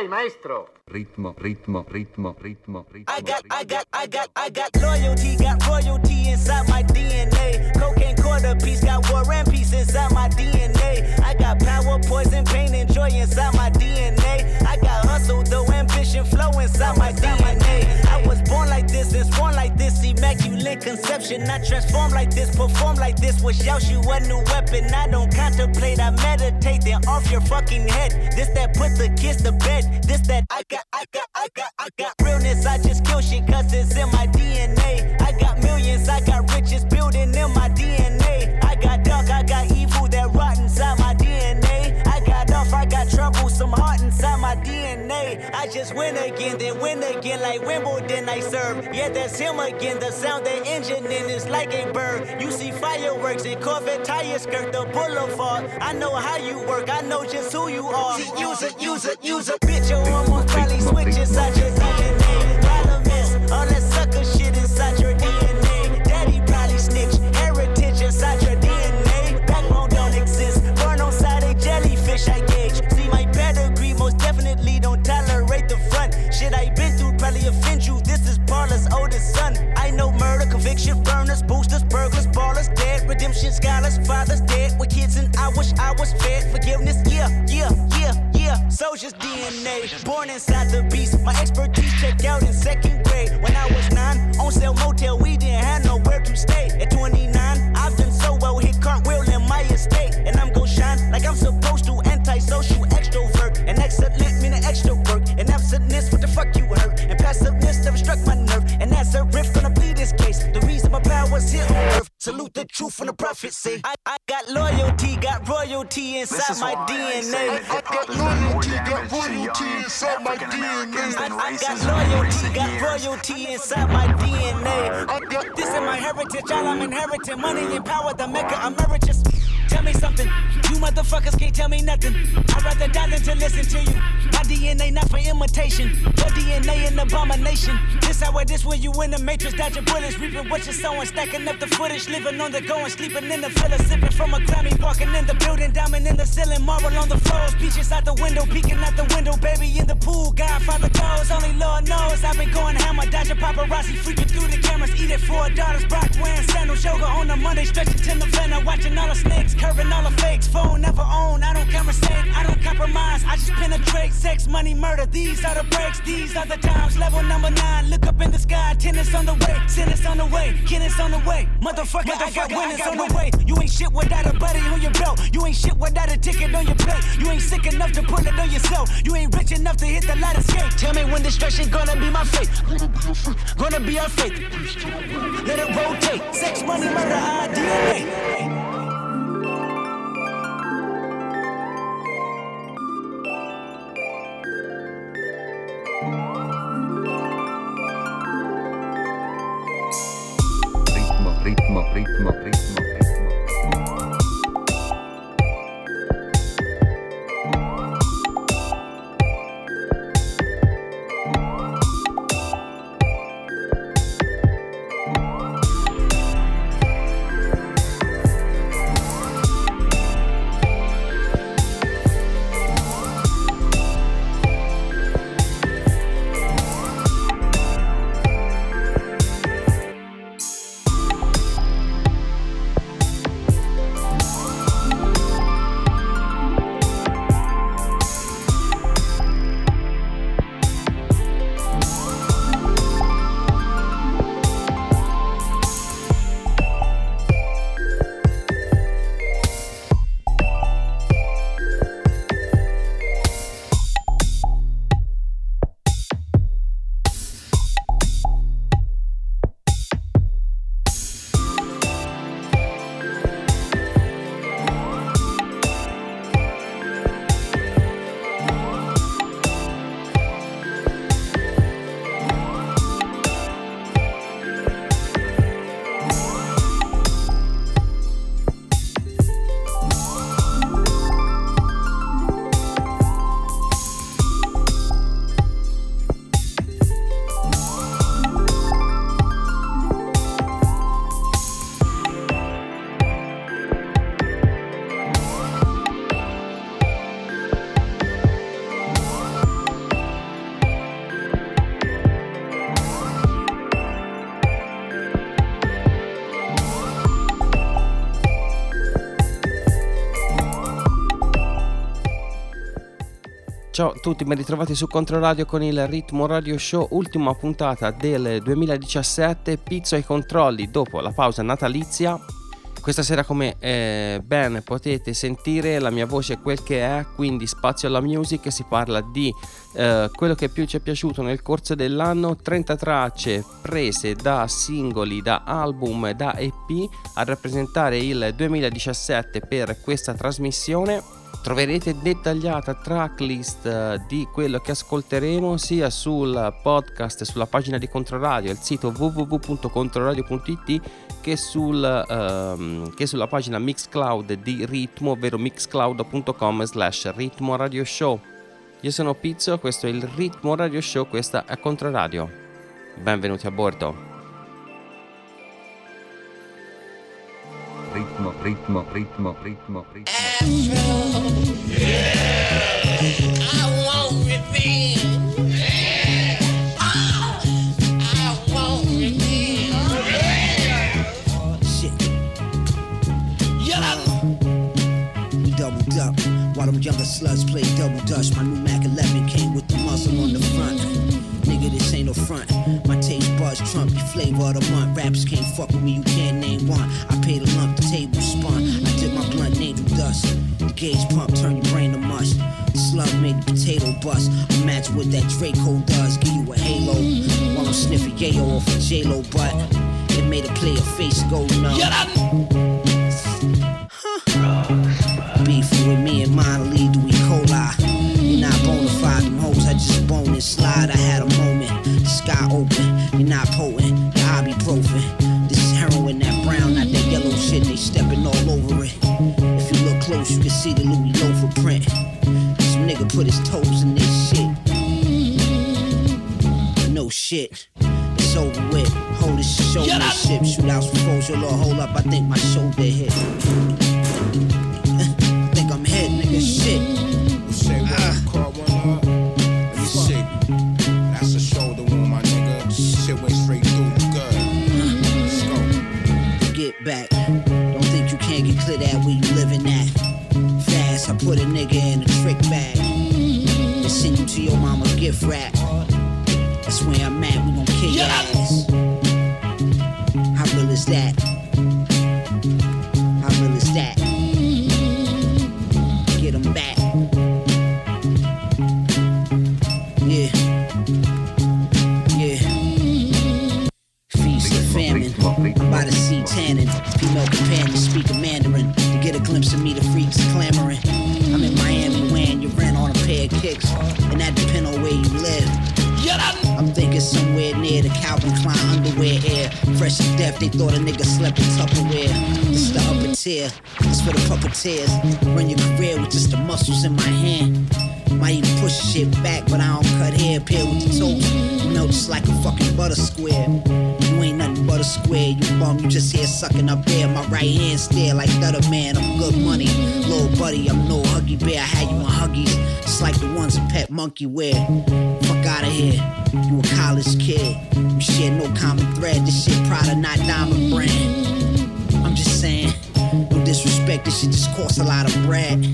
Lei, dico a lei, maestro. Ritmo, ritmo, ritmo, ritmo, ritmo. I got, I got, I got, I got loyalty, got royalty inside my DNA. Cocaine quarter piece, got war and peace inside my DNA. I got power, poison, pain, and joy inside my DNA. I got though ambition, flow inside my DNA. I was born like this and sworn like this, immaculate conception. I transform like this, perform like this. Was you a new weapon. I don't contemplate, I meditate, then off your fucking head. This that put the kids to bed. This that I got, I got, I got, I got realness. I just kill shit cause it's in my DNA. I got millions, I got riches building in my DNA. I got dark, I got evil that rot inside my DNA. I got off, I got trouble, some heart I just win again, then win again like Wimbledon I serve. Yeah, that's him again. The sound the engine in is like a bird. You see fireworks and Corvette tires skirt the boulevard. I know how you work, I know just who you are. See, use it, use it, use it, bitch. You almost probably switch inside your DNA. Problem is, all that sucker shit inside your DNA. Daddy probably snitch, heritage inside your DNA. Backbone don't exist, burn on side a jellyfish I conviction, burners, boosters, burglars, ballers, dead, redemption, scholars, fathers dead with kids, and I wish I was fed. Forgiveness, yeah, yeah, yeah, yeah. Soldier's DNA, born inside the beast. My expertise checked out in second grade. When I was nine, on sale motel, we didn't have nowhere to stay. At 29, I've done so well, hit cartwheel in my estate, and I'm salute the truth from the prophecy. I, I got loyalty, got royalty inside my DNA. I got loyalty, got royalty inside my DNA. I, I got loyalty, got royalty inside my DNA. I got This is my heritage, all I'm inheriting. Money and power, the mecca emeritus. Tell me something, you motherfuckers can't tell me nothing. I'd rather die than to listen to you. My DNA not for imitation, your DNA an abomination. This how it is when you in the matrix, dodging bullets, reaping what you're sowing, stacking up the footage, living on the go and sleeping in the villa, sipping from a Grammy, walking in the building, diamond in the ceiling, marble on the floors, beaches out the window, peeking out the window, baby in the pool, Godfather goes, only Lord knows I've been going hammer, dodging paparazzi, freaking through the cameras, eat eating four daughters, Brock wearing sandals, yoga on the Monday, stretching to November, watching all the snakes, curving all the fakes, phone never own, I don't conversate, I don't compromise, I just penetrate, sex, money, murder, these are the breaks, these are the times, level number nine, look up in the sky, tennis on the way, sentence on the way, Kenneth on the way, motherfucker, I got winners on the way, you ain't shit without a buddy on your belt, you ain't shit without a ticket on your plate, you ain't sick enough to pull it on yourself, you ain't rich enough to hit the ladder skate, tell me when destruction gonna be my fate, gonna be our fate, let it rotate, sex, money, murder, our ritmo, Ciao a tutti, ben ritrovati su Controradio con il Ritmo Radio Show, ultima puntata del 2017, pizzo ai controlli dopo la pausa natalizia. Questa sera come eh, ben potete sentire la mia voce è quel che è, quindi spazio alla music, si parla di eh, quello che più ci è piaciuto nel corso dell'anno, 30 tracce prese da singoli, da album, da EP a rappresentare il 2017 per questa trasmissione Troverete dettagliata tracklist eh, di quello che ascolteremo sia sul podcast, sulla pagina di Controradio, il sito www.controradio.it che, sul, um, che sulla pagina Mixcloud di Ritmo, ovvero mixcloud.com slash ritmo radio show. Io sono Pizzo, questo è il Ritmo Radio Show, questa è Controradio. Benvenuti a bordo. Ritmo, ritmo, ritmo, ritmo, ritmo. doubled up while them younger sluts play double dutch. My new Mac 11 came with the muzzle on the front. Nigga, this ain't no front. My taste buds trump your flavor of the month. Rappers can't fuck with me, you can't name one. I paid a lump, the table spun. I did my blunt, named dust. The gauge pump, turn your brain to mush. The slug made the potato bust. match what that Draco does, give you a halo. While I'm sniffing yayo off a J-Lo butt. It made a player face go numb. Beefing with me and mine lead to E. coli. You're not bona fide, them hoes, I just bone and slide. I had a moment, the sky open. You're not potent, the ibuprofen. This is heroin, that brown, not that yellow shit. They stepping all over it. If you look close, you can see the Louis Loafer print. Some nigga put his toes in this shit. No shit. It's over with. Hold this showmanship. Shootouts with foes. Your little hold up. I think my shoulder hit. Put a nigga in a trick bag. And send you to your mama gift wrap. That's where I'm at. We gon' kill your ass. How real is that? How real is that? Get 'em back. Yeah. Yeah. Feast of famine. I'm by the sea tanning. Female companion speaking Mandarin. To get a glimpse of me, the clamoring. I'm in Miami wearing your rent on a pair of kicks. And that depend on where you live. I'm thinking somewhere near the Calvin Klein underwear air. Fresh to death, they thought a nigga slept in Tupperware. This is the upper tier, it's for the puppeteers. Run your career with just the muscles in my hand. Might even push shit back, but I don't cut hair. Pair with the you melt just like a fucking butter square. But a square, you bum. You just here sucking up air. My right hand stare like Dutter Man. I'm good money, little buddy. I'm no huggy bear. I had you in huggies, just like the ones a pet monkey wear. Fuck out of here, you a college kid. You share no common thread. This shit Prada, not diamond brand. I'm just saying, no disrespect. This shit just costs a lot of bread.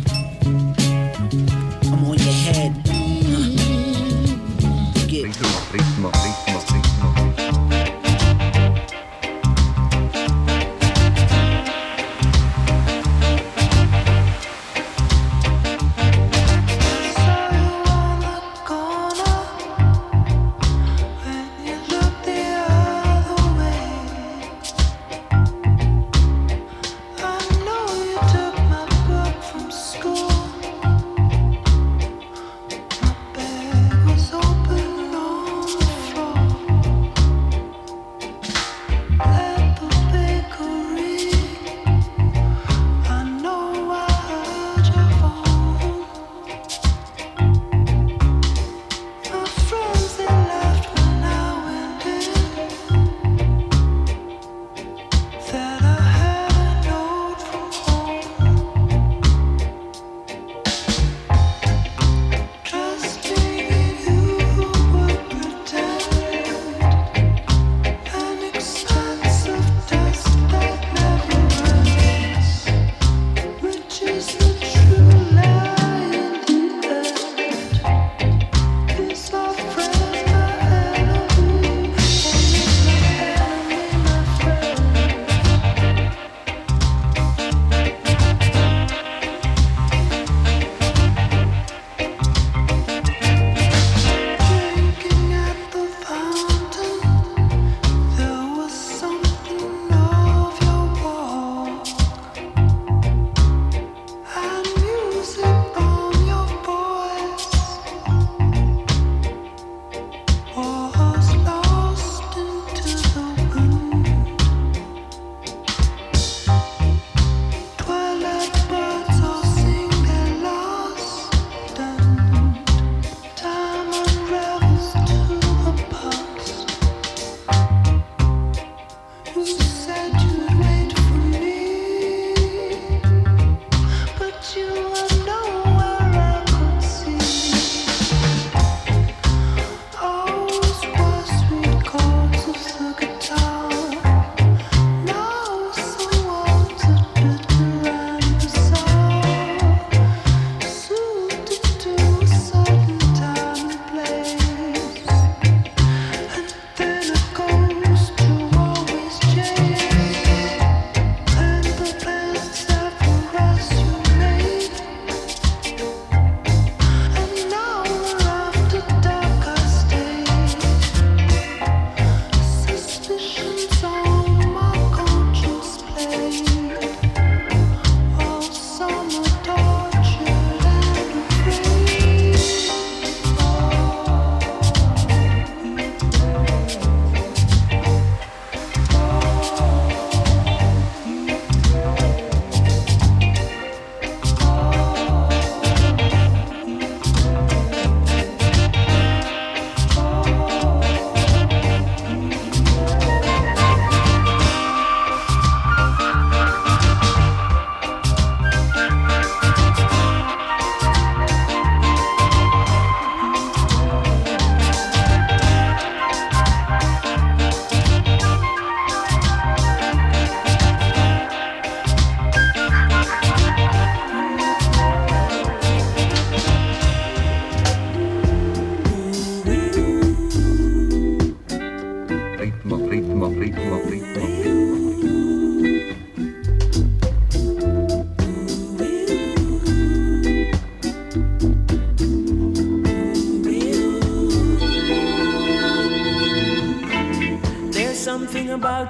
I'm on your head. Huh. Get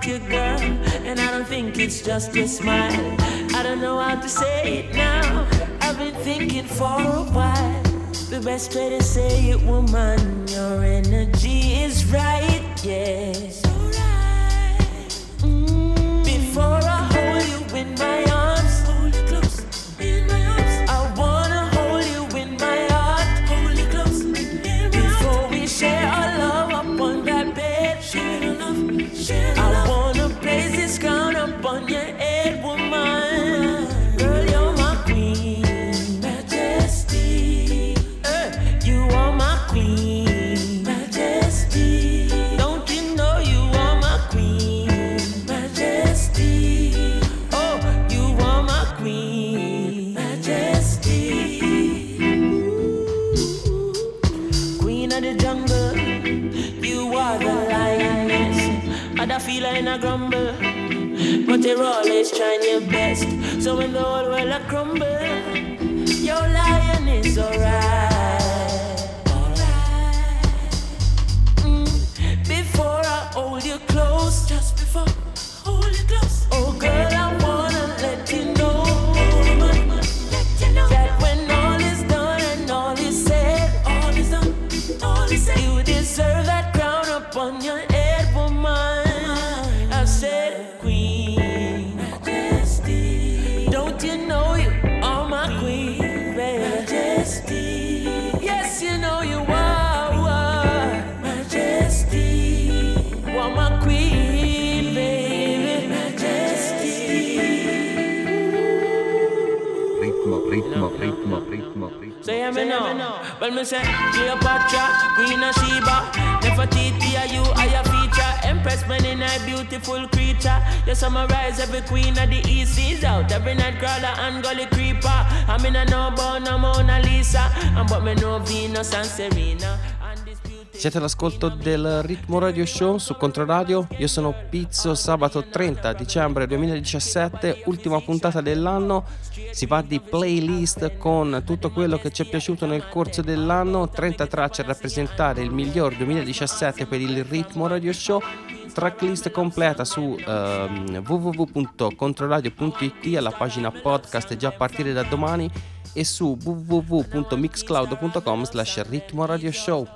girl, and I don't think it's just your smile. I don't know how to say it now. I've been thinking for a while. The best way to say it, woman, your energy is right, yes. Other feel in a grumble, but you're always trying your best. So when the whole world a crumble, Say hear me now. Well, me say Cleopatra, Queen of Sheba, Nefertiti, are you are your feature? Empress, man in a beautiful creature. You summarize every queen of the East seas out. Every night crawler and gully creeper. I mean I know about no Mona Lisa, and but me know Venus and Serena. Siete all'ascolto del Ritmo Radio Show su Controradio. Io sono Pizzo, sabato 30 dicembre 2017, ultima puntata dell'anno. Si va di playlist con tutto quello che ci è piaciuto nel corso dell'anno. 30 tracce a rappresentare il miglior 2017 per il Ritmo Radio Show. Tracklist completa su ehm, www.controradio.it alla pagina podcast già a partire da domani e su www.mixcloud.com slash ritmo radio show.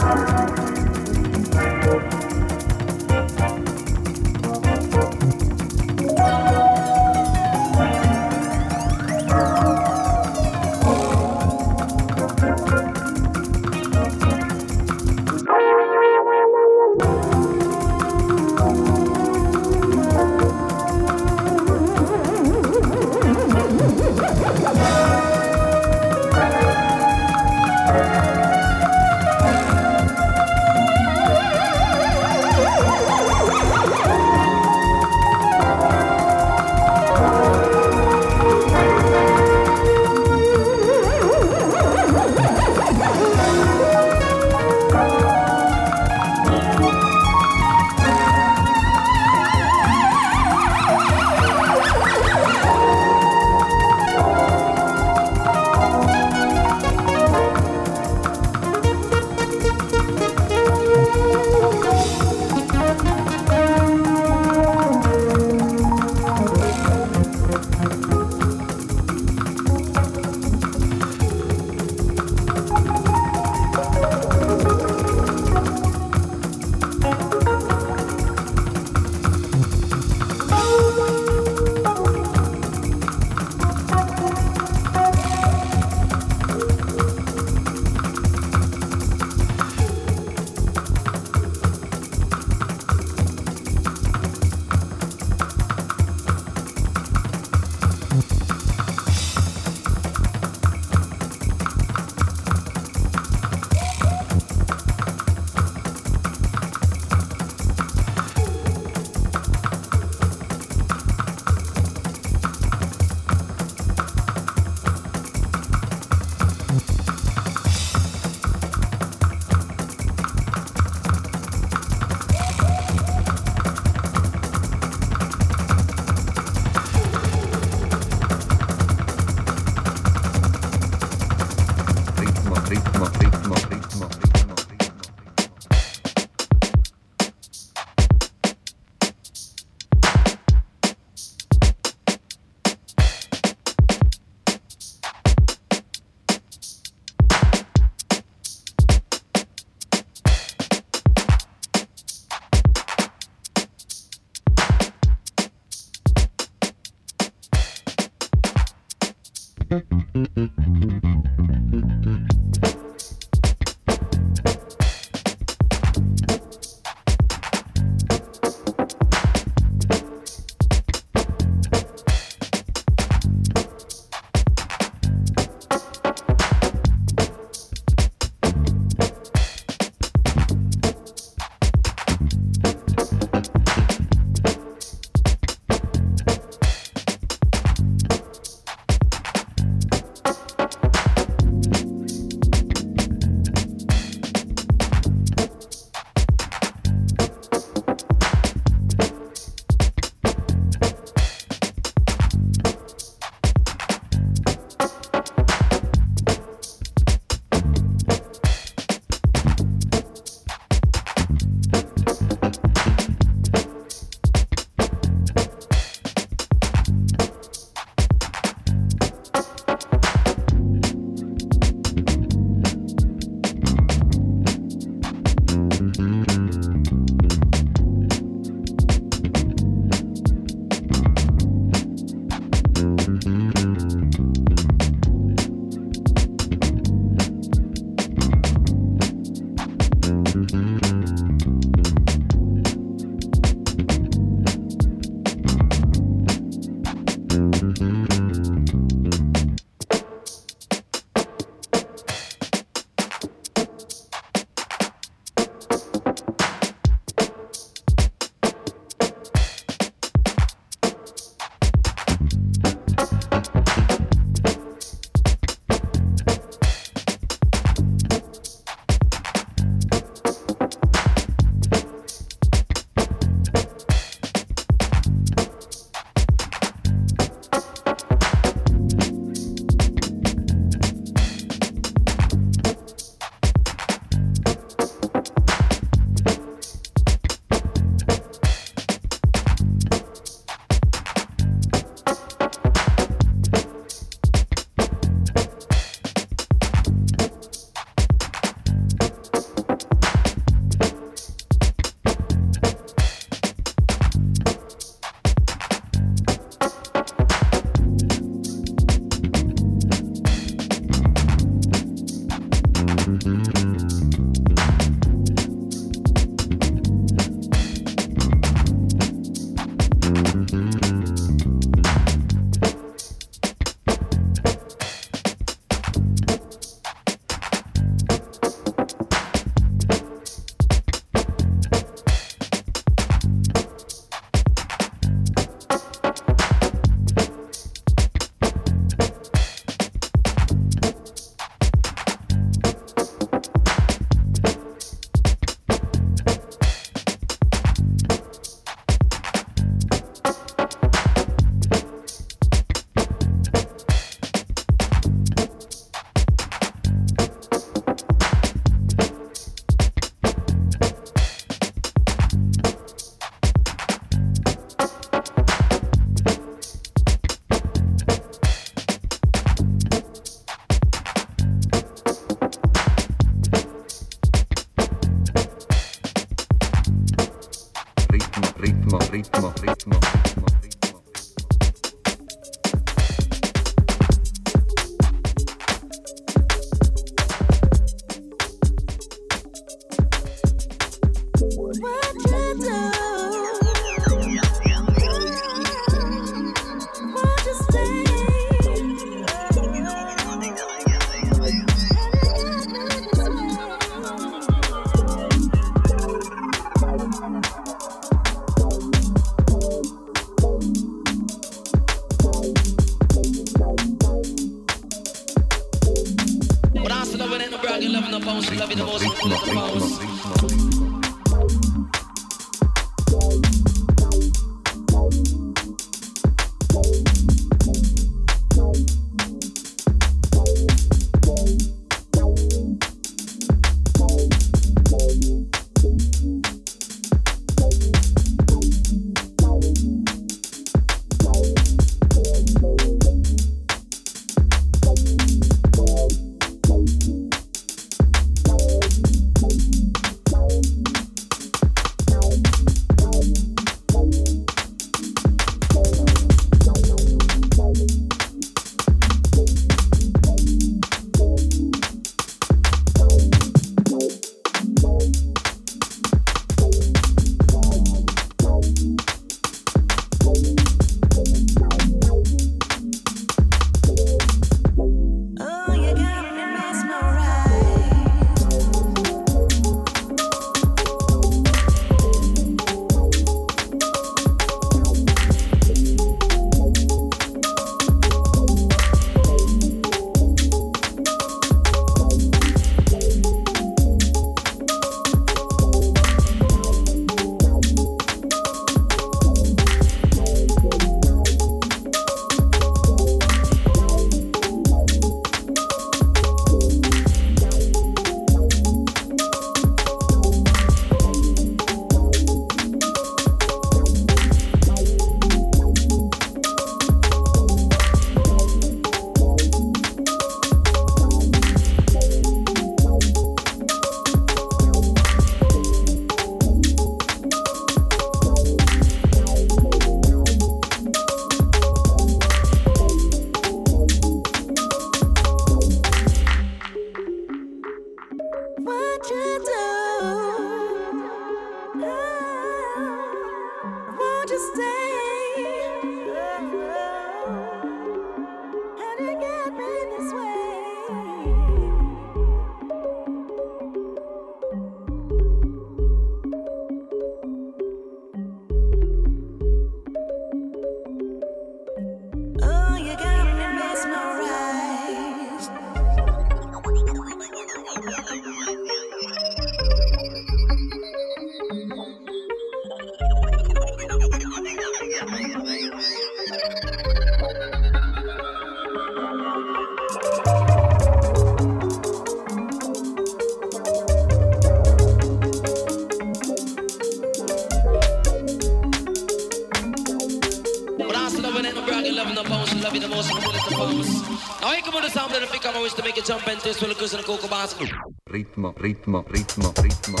srkov kobasov. Ritmo, ritmo, ritmo, ritmo.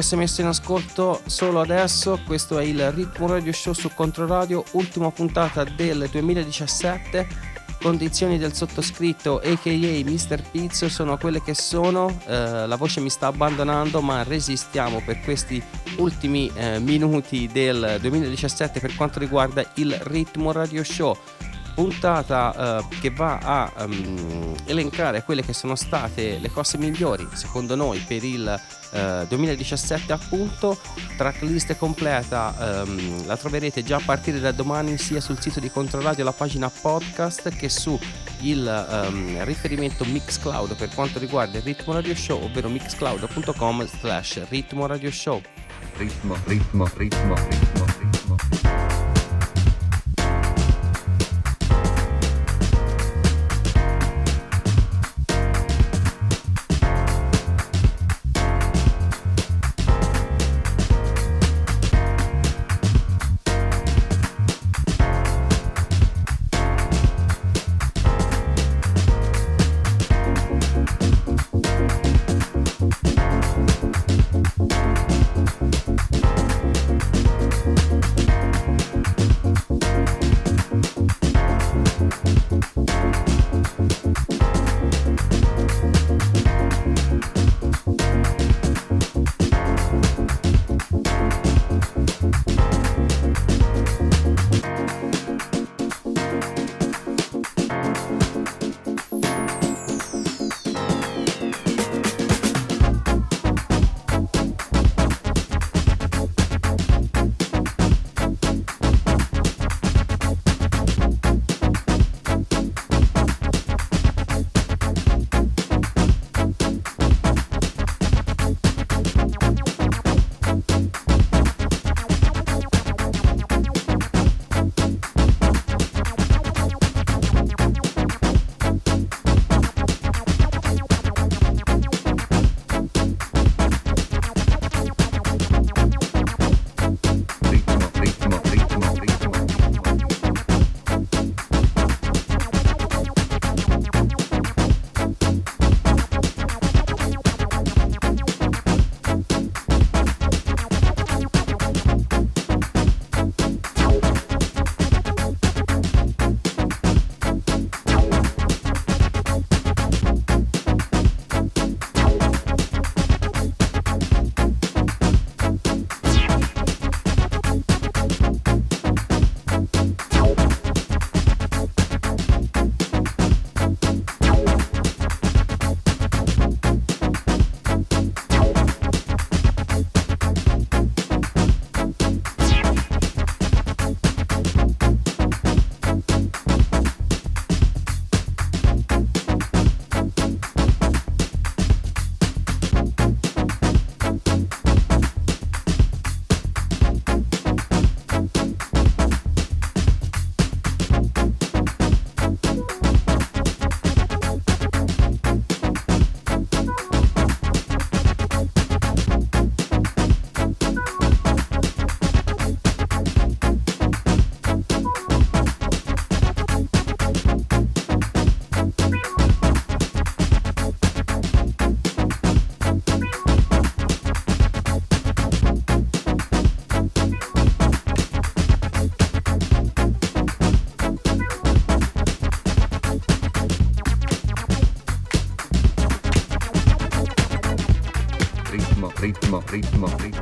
Fosse messo in ascolto solo adesso, questo è il Ritmo Radio Show su Controradio, ultima puntata del 2017. Condizioni del sottoscritto, aka Mr. Pizzo, sono quelle che sono. eh, la voce mi sta abbandonando, ma resistiamo per questi ultimi eh, minuti del 2017 per quanto riguarda il Ritmo Radio Show puntata eh, che va a ehm, elencare quelle che sono state le cose migliori secondo noi per il eh, 2017 appunto tracklist completa ehm, la troverete già a partire da domani sia sul sito di Controradio la pagina podcast che su il ehm, riferimento Mixcloud per quanto riguarda il Ritmo Radio Show ovvero mixcloud.com slash ritmo radio show ritmo, ritmo, ritmo, ritmo. Ritmo, ritmo,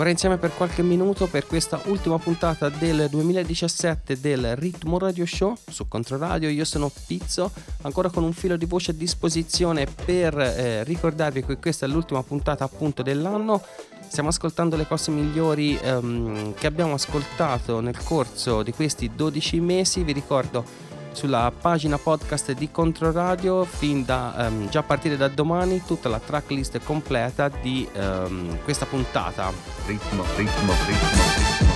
Ancora insieme per qualche minuto per questa ultima puntata del 2017 del Ritmo Radio Show su Controradio. Io sono Pizzo, ancora con un filo di voce a disposizione per eh, ricordarvi che questa è l'ultima puntata appunto dell'anno. Stiamo ascoltando le cose migliori ehm, che abbiamo ascoltato nel corso di questi 12 mesi. Vi ricordo sulla pagina podcast di Controradio fin da ehm, già a partire da domani tutta la tracklist completa di ehm, questa puntata. Ritmo, ritmo, ritmo, ritmo.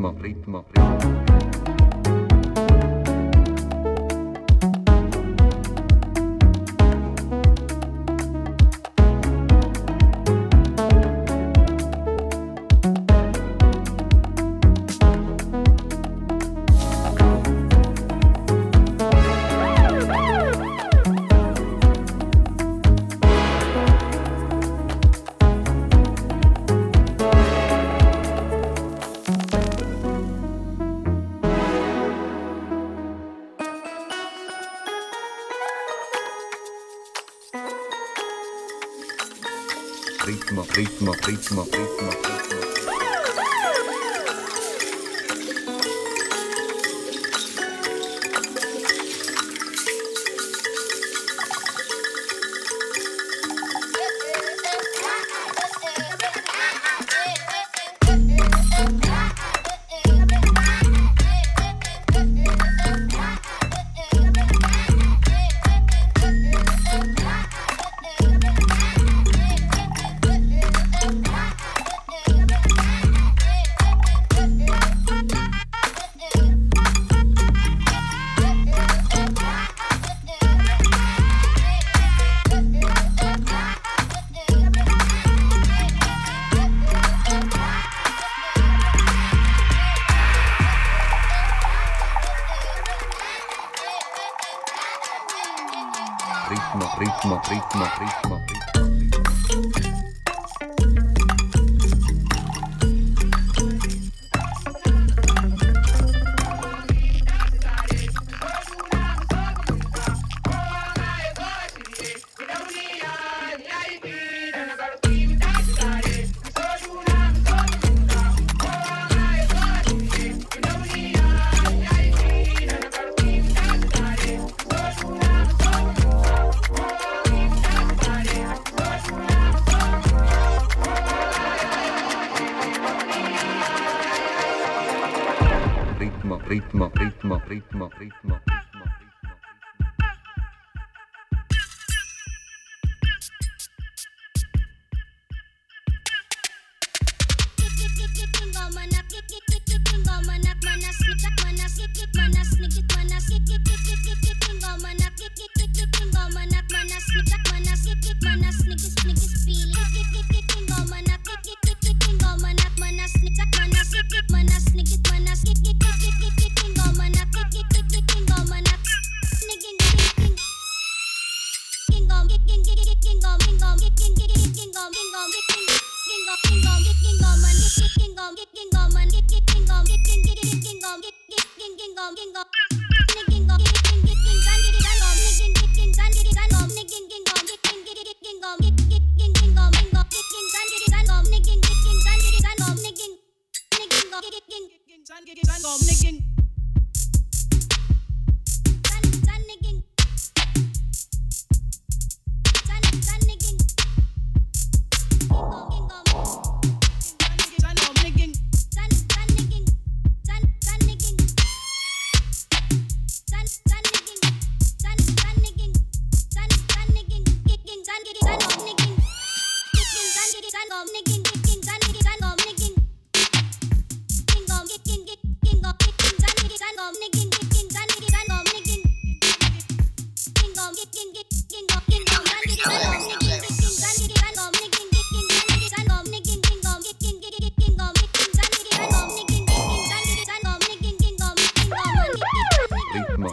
Ritmo, ritmo, ritmo,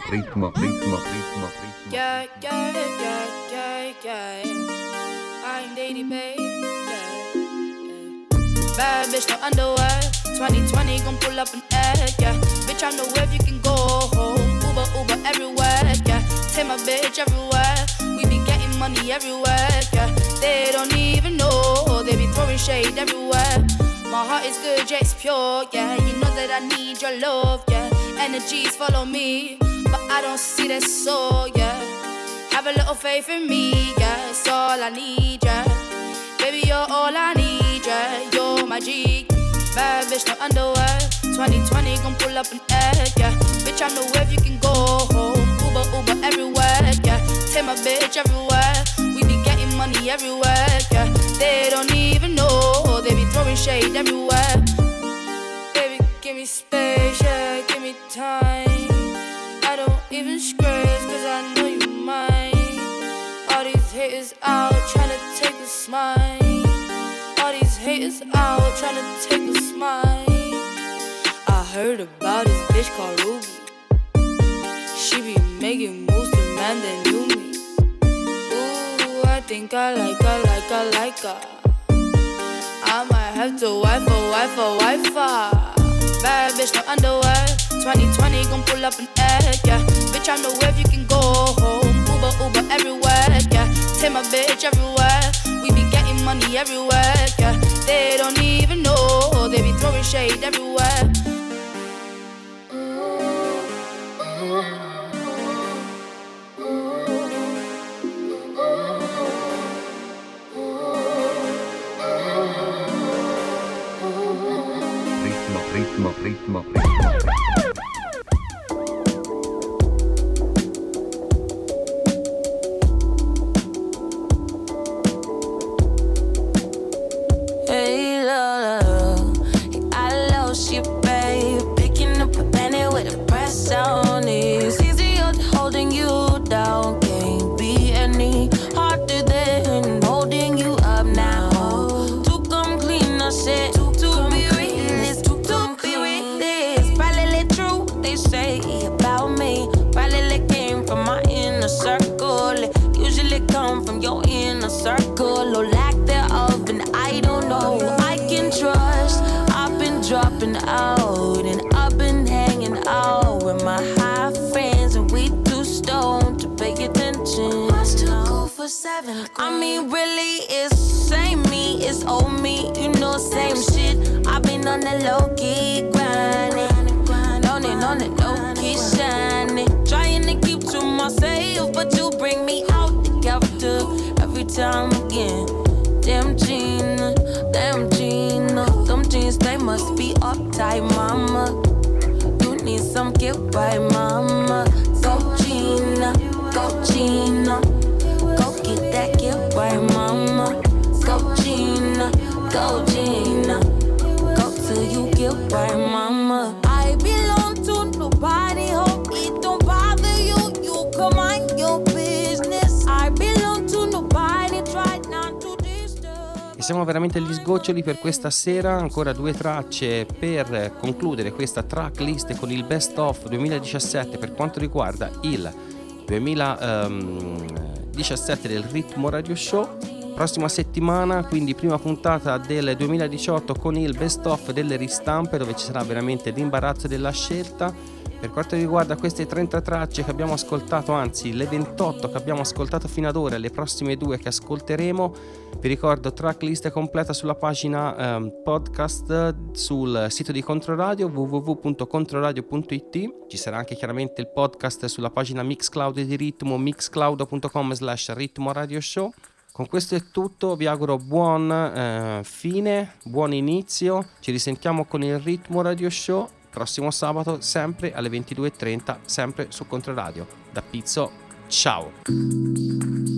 Ritmo, ritmo, ritmo, ritmo. Yeah, yeah, yeah, yeah, yeah. I'm Lady Bay. Yeah. Bad bitch, no underwear. 2020 gon' pull up an egg. Yeah, bitch, I know where you can go home. Uber, Uber everywhere. Yeah, take my bitch everywhere. We be getting money everywhere. Yeah, they don't even know. They be throwing shade everywhere. My heart is good, yeah, it's pure. Yeah, you know that I need your love. Yeah, energies follow me, I don't see that soul. Yeah. Have a little faith in me, yeah, it's all I need, yeah. Baby, you're all I need, yeah. You're my G. Bad bitch, no underwear. 2020 gon' pull up an egg, yeah. Bitch, I know where you can go home. Uber, Uber everywhere, yeah. Take my bitch everywhere. We be getting money everywhere, yeah. They don't even know. They be throwing shade everywhere. Baby, give me space, yeah, give me time. Even scratch, cause I know you mine. All these haters out trying to take a smile. All these haters out trying to take a smile. I heard about this bitch called Ruby. She be making moves to man that knew me. Ooh, I think I like her, like her, like her. I might have to wife a wife a wife her. Bad bitch, no underwear. 2020 gon' pull up an egg, yeah. Bitch, I know if you can go home. Uber, Uber everywhere, yeah. Take my bitch everywhere. We be getting money everywhere, yeah. They don't even know. They be throwing shade everywhere. ritmo, ritmo, ritmo. Seven? I mean, really, it's same me, it's old me, you know, same shit. I've been on the low key grinding, on it, on it, low key shining, trying to keep to myself, but you bring me out the character every time again. Damn Gina, damn Gina, them jeans they must be uptight, mama. You need some get right, mama. Siamo veramente agli sgoccioli per questa sera, ancora due tracce per concludere questa tracklist con il best of 2017 per quanto riguarda il 2017 del Ritmo Radio Show. Prossima settimana, quindi prima puntata del 2018 con il best of delle ristampe dove ci sarà veramente l'imbarazzo della scelta. Per quanto riguarda queste 30 tracce che abbiamo ascoltato, anzi le 28 che abbiamo ascoltato fino ad ora e le prossime due che ascolteremo, vi ricordo tracklist completa sulla pagina ehm, podcast sul sito di Controradio www.controradio.it ci sarà anche chiaramente il podcast sulla pagina Mixcloud di Ritmo mixcloud.com slash ritmo radio show. Con questo è tutto, vi auguro buon eh, fine, buon inizio, ci risentiamo con il Ritmo Radio Show prossimo sabato sempre alle 22.30 sempre su Controradio. Da Pizzo, ciao!